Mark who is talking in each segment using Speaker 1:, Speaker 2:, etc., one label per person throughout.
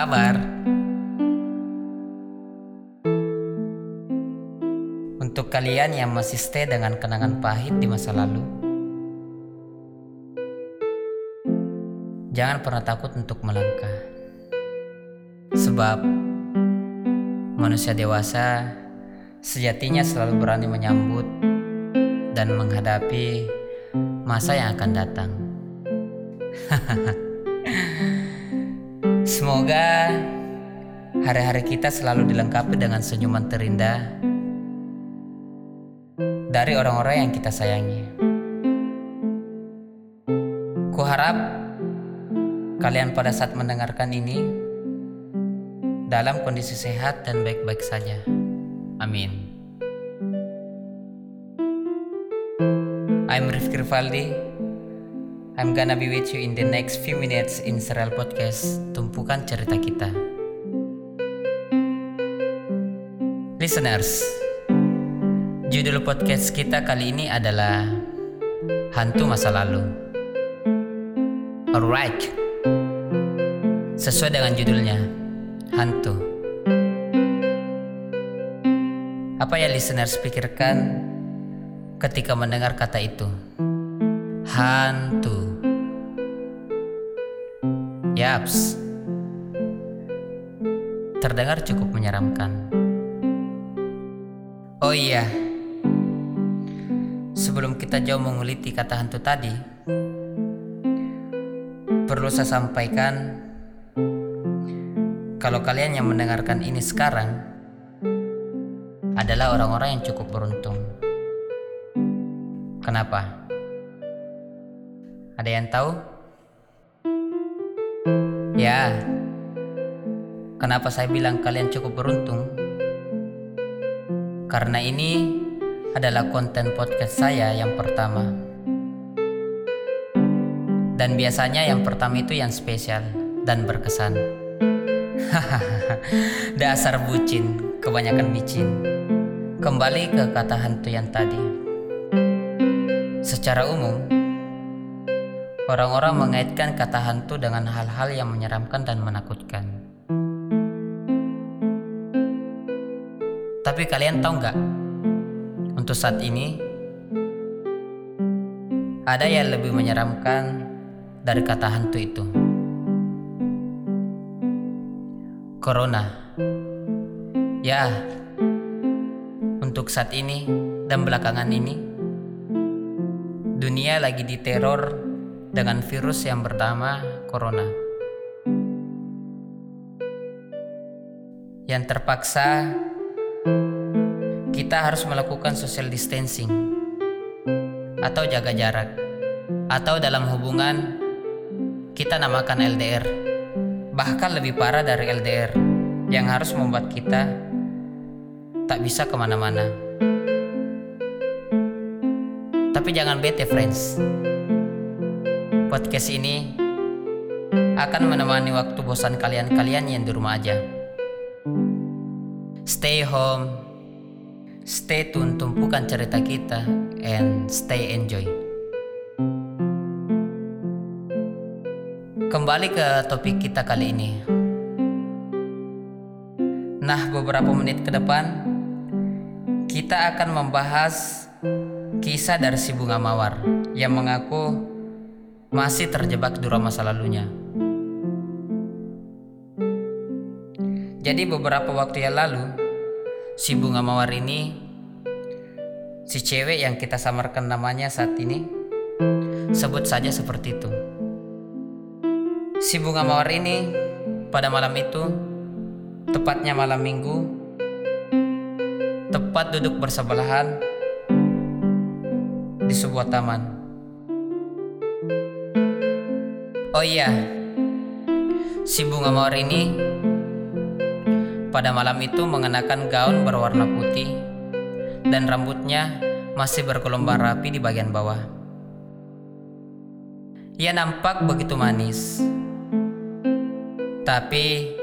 Speaker 1: kabar? Untuk kalian yang masih stay dengan kenangan pahit di masa lalu, jangan pernah takut untuk melangkah. Sebab manusia dewasa sejatinya selalu berani menyambut dan menghadapi masa yang akan datang. Semoga hari-hari kita selalu dilengkapi dengan senyuman terindah dari orang-orang yang kita sayangi. Kuharap kalian pada saat mendengarkan ini dalam kondisi sehat dan baik-baik saja. Amin. I'm Rifki Rivaldi. I'm gonna be with you in the next few minutes in Serial Podcast Tumpukan Cerita Kita. Listeners, judul podcast kita kali ini adalah Hantu Masa Lalu. Alright, sesuai dengan judulnya, Hantu. Apa yang listeners pikirkan ketika mendengar kata itu? Hantu. Yaps. Terdengar cukup menyeramkan. Oh iya. Sebelum kita jauh menguliti kata hantu tadi, perlu saya sampaikan kalau kalian yang mendengarkan ini sekarang adalah orang-orang yang cukup beruntung. Kenapa? Ada yang tahu? Ya, kenapa saya bilang kalian cukup beruntung? Karena ini adalah konten podcast saya yang pertama. Dan biasanya yang pertama itu yang spesial dan berkesan. Dasar bucin, kebanyakan micin. Kembali ke kata hantu yang tadi. Secara umum, orang-orang mengaitkan kata hantu dengan hal-hal yang menyeramkan dan menakutkan. Tapi kalian tahu nggak? Untuk saat ini, ada yang lebih menyeramkan dari kata hantu itu. Corona. Ya, untuk saat ini dan belakangan ini, dunia lagi diteror dengan virus yang bernama Corona. Yang terpaksa kita harus melakukan social distancing atau jaga jarak atau dalam hubungan kita namakan LDR bahkan lebih parah dari LDR yang harus membuat kita tak bisa ke mana-mana. Tapi jangan bete friends podcast ini akan menemani waktu bosan kalian-kalian yang di rumah aja stay home Stay tune tumpukan cerita kita and stay enjoy. Kembali ke topik kita kali ini. Nah, beberapa menit ke depan kita akan membahas kisah dari si bunga mawar yang mengaku masih terjebak dura masa lalunya. Jadi beberapa waktu yang lalu si bunga mawar ini si cewek yang kita samarkan namanya saat ini sebut saja seperti itu si bunga mawar ini pada malam itu tepatnya malam minggu tepat duduk bersebelahan di sebuah taman oh iya si bunga mawar ini pada malam itu mengenakan gaun berwarna putih dan rambutnya masih bergelombang rapi di bagian bawah. Ia nampak begitu manis, tapi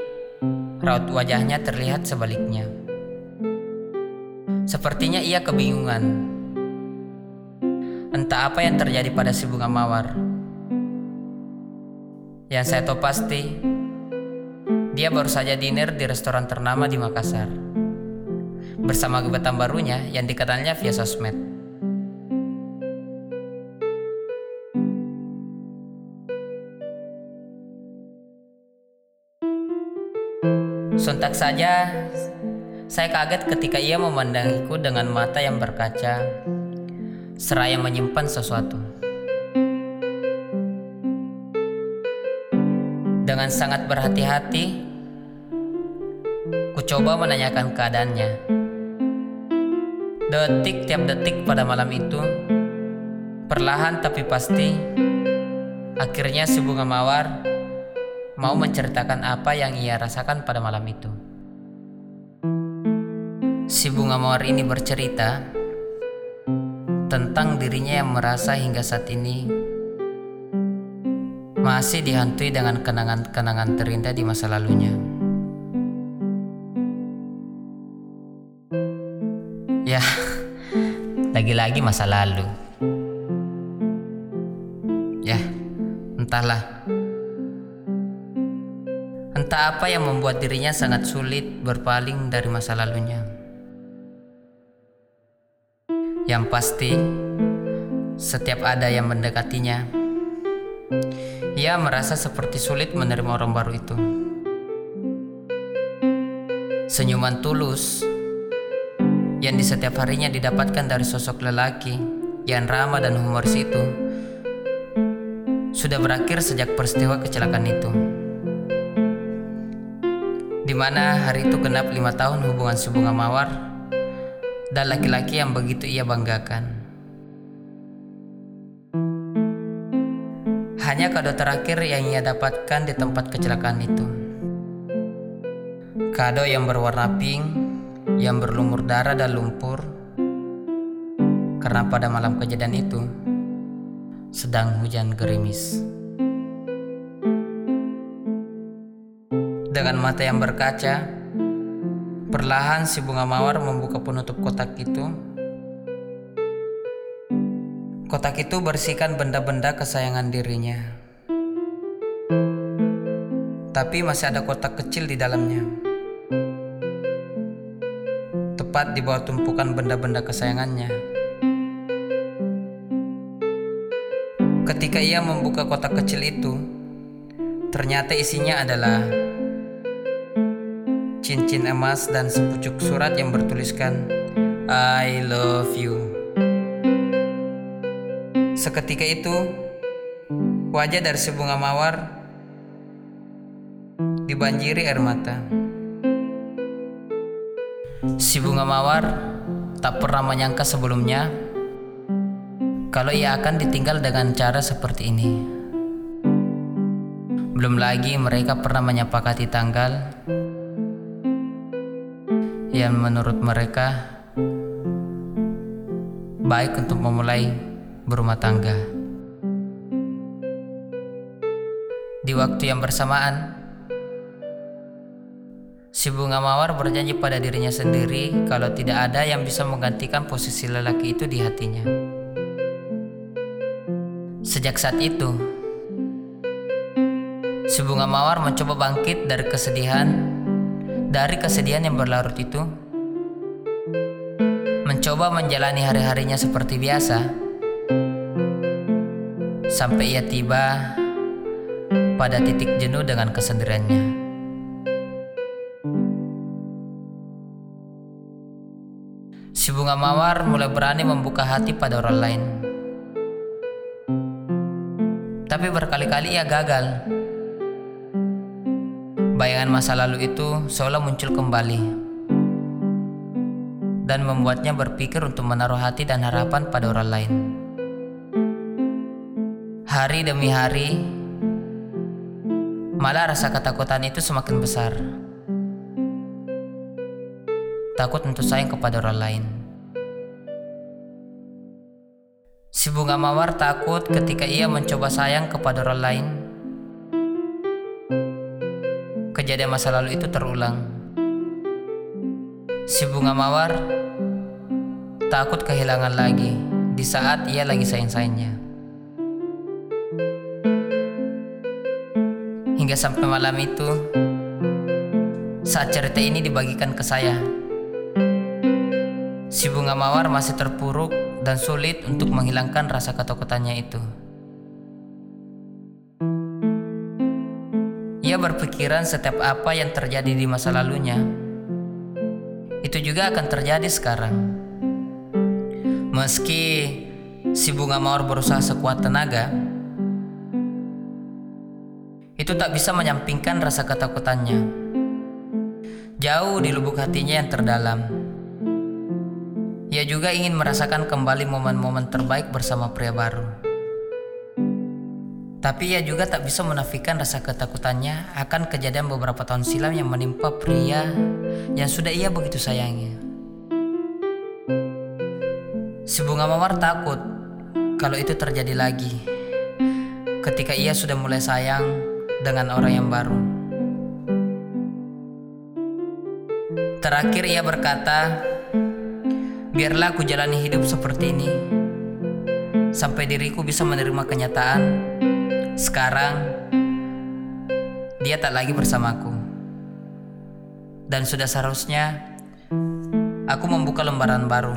Speaker 1: raut wajahnya terlihat sebaliknya. Sepertinya ia kebingungan. Entah apa yang terjadi pada si bunga mawar. Yang saya tahu pasti, Dia baru saja dinner di restoran ternama di Makassar. Bersama gebetan barunya yang dikenalnya via sosmed. Sontak saja, saya kaget ketika ia memandangiku dengan mata yang berkaca, seraya menyimpan sesuatu. Dengan sangat berhati-hati, ku coba menanyakan keadaannya. Detik tiap detik pada malam itu, perlahan tapi pasti, akhirnya si bunga mawar mau menceritakan apa yang ia rasakan pada malam itu. Si bunga mawar ini bercerita tentang dirinya yang merasa hingga saat ini masih dihantui dengan kenangan-kenangan terindah di masa lalunya. Ya, lagi-lagi masa lalu. Ya, entahlah. Entah apa yang membuat dirinya sangat sulit berpaling dari masa lalunya. Yang pasti, setiap ada yang mendekatinya, ia merasa seperti sulit menerima orang baru itu. Senyuman tulus yang di setiap harinya didapatkan dari sosok lelaki yang ramah dan humoris itu sudah berakhir sejak peristiwa kecelakaan itu di mana hari itu genap lima tahun hubungan si bunga mawar dan laki-laki yang begitu ia banggakan. Hanya kado terakhir yang ia dapatkan di tempat kecelakaan itu. Kado yang berwarna pink, yang berlumur darah dan lumpur, karena pada malam kejadian itu sedang hujan gerimis. Dengan mata yang berkaca, perlahan si bunga mawar membuka penutup kotak itu. Kotak itu bersihkan benda-benda kesayangan dirinya. Tapi masih ada kotak kecil di dalamnya. Tepat di bawah tumpukan benda-benda kesayangannya. Ketika ia membuka kotak kecil itu, ternyata isinya adalah cincin emas dan sepucuk surat yang bertuliskan I love you. Seketika itu, wajah dari si bunga mawar dibanjiri air mata. Si bunga mawar tak pernah menyangka sebelumnya kalau ia akan ditinggal dengan cara seperti ini. Belum lagi mereka pernah menyepakati tanggal yang menurut mereka baik untuk memulai berumah tangga. Di waktu yang bersamaan, si bunga mawar berjanji pada dirinya sendiri kalau tidak ada yang bisa menggantikan posisi lelaki itu di hatinya. Sejak saat itu, si bunga mawar mencoba bangkit dari kesedihan dari kesedihan yang berlarut itu, mencoba menjalani hari-harinya seperti biasa, sampai ia tiba pada titik jenuh dengan kesendiriannya. Si bunga mawar mulai berani membuka hati pada orang lain. Tapi berkali-kali ia gagal Bayangan masa lalu itu seolah muncul kembali dan membuatnya berpikir untuk menaruh hati dan harapan pada orang lain. Hari demi hari, malah rasa ketakutan itu semakin besar. Takut untuk sayang kepada orang lain. Si bunga mawar takut ketika ia mencoba sayang kepada orang lain kejadian masa lalu itu terulang. Si bunga mawar takut kehilangan lagi di saat ia lagi sayang-sayangnya. Hingga sampai malam itu, saat cerita ini dibagikan ke saya. Si bunga mawar masih terpuruk dan sulit untuk menghilangkan rasa ketakutannya itu. Ia berpikiran setiap apa yang terjadi di masa lalunya, itu juga akan terjadi sekarang. Meski si bunga mawar berusaha sekuat tenaga, itu tak bisa menyampingkan rasa ketakutannya. Jauh di lubuk hatinya yang terdalam. Ia juga ingin merasakan kembali momen-momen terbaik bersama pria baru. Tapi ia juga tak bisa menafikan rasa ketakutannya akan kejadian beberapa tahun silam yang menimpa pria yang sudah ia begitu sayangi. Si bunga mawar takut kalau itu terjadi lagi ketika ia sudah mulai sayang dengan orang yang baru. Terakhir ia berkata, biarlah aku jalani hidup seperti ini sampai diriku bisa menerima kenyataan sekarang dia tak lagi bersamaku. Dan sudah seharusnya aku membuka lembaran baru.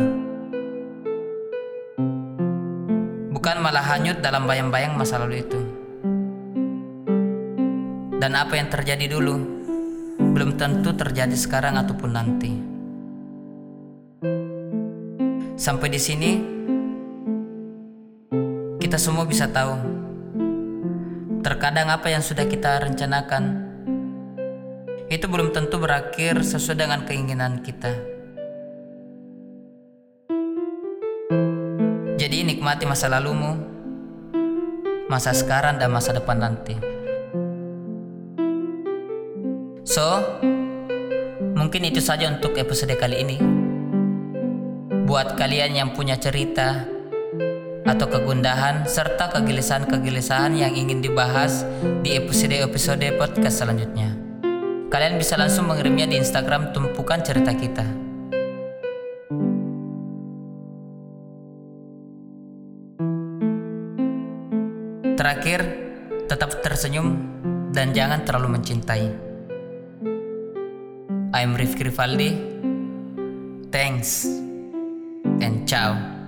Speaker 1: Bukan malah hanyut dalam bayang-bayang masa lalu itu. Dan apa yang terjadi dulu belum tentu terjadi sekarang ataupun nanti. Sampai di sini kita semua bisa tahu Terkadang apa yang sudah kita rencanakan itu belum tentu berakhir sesuai dengan keinginan kita. Jadi nikmati masa lalumu, masa sekarang dan masa depan nanti. So, mungkin itu saja untuk episode kali ini. Buat kalian yang punya cerita atau kegundahan serta kegelisahan-kegelisahan yang ingin dibahas di episode-episode podcast selanjutnya. Kalian bisa langsung mengirimnya di Instagram tumpukan cerita kita. Terakhir, tetap tersenyum dan jangan terlalu mencintai. I'm Rifki Rivaldi. Thanks and ciao.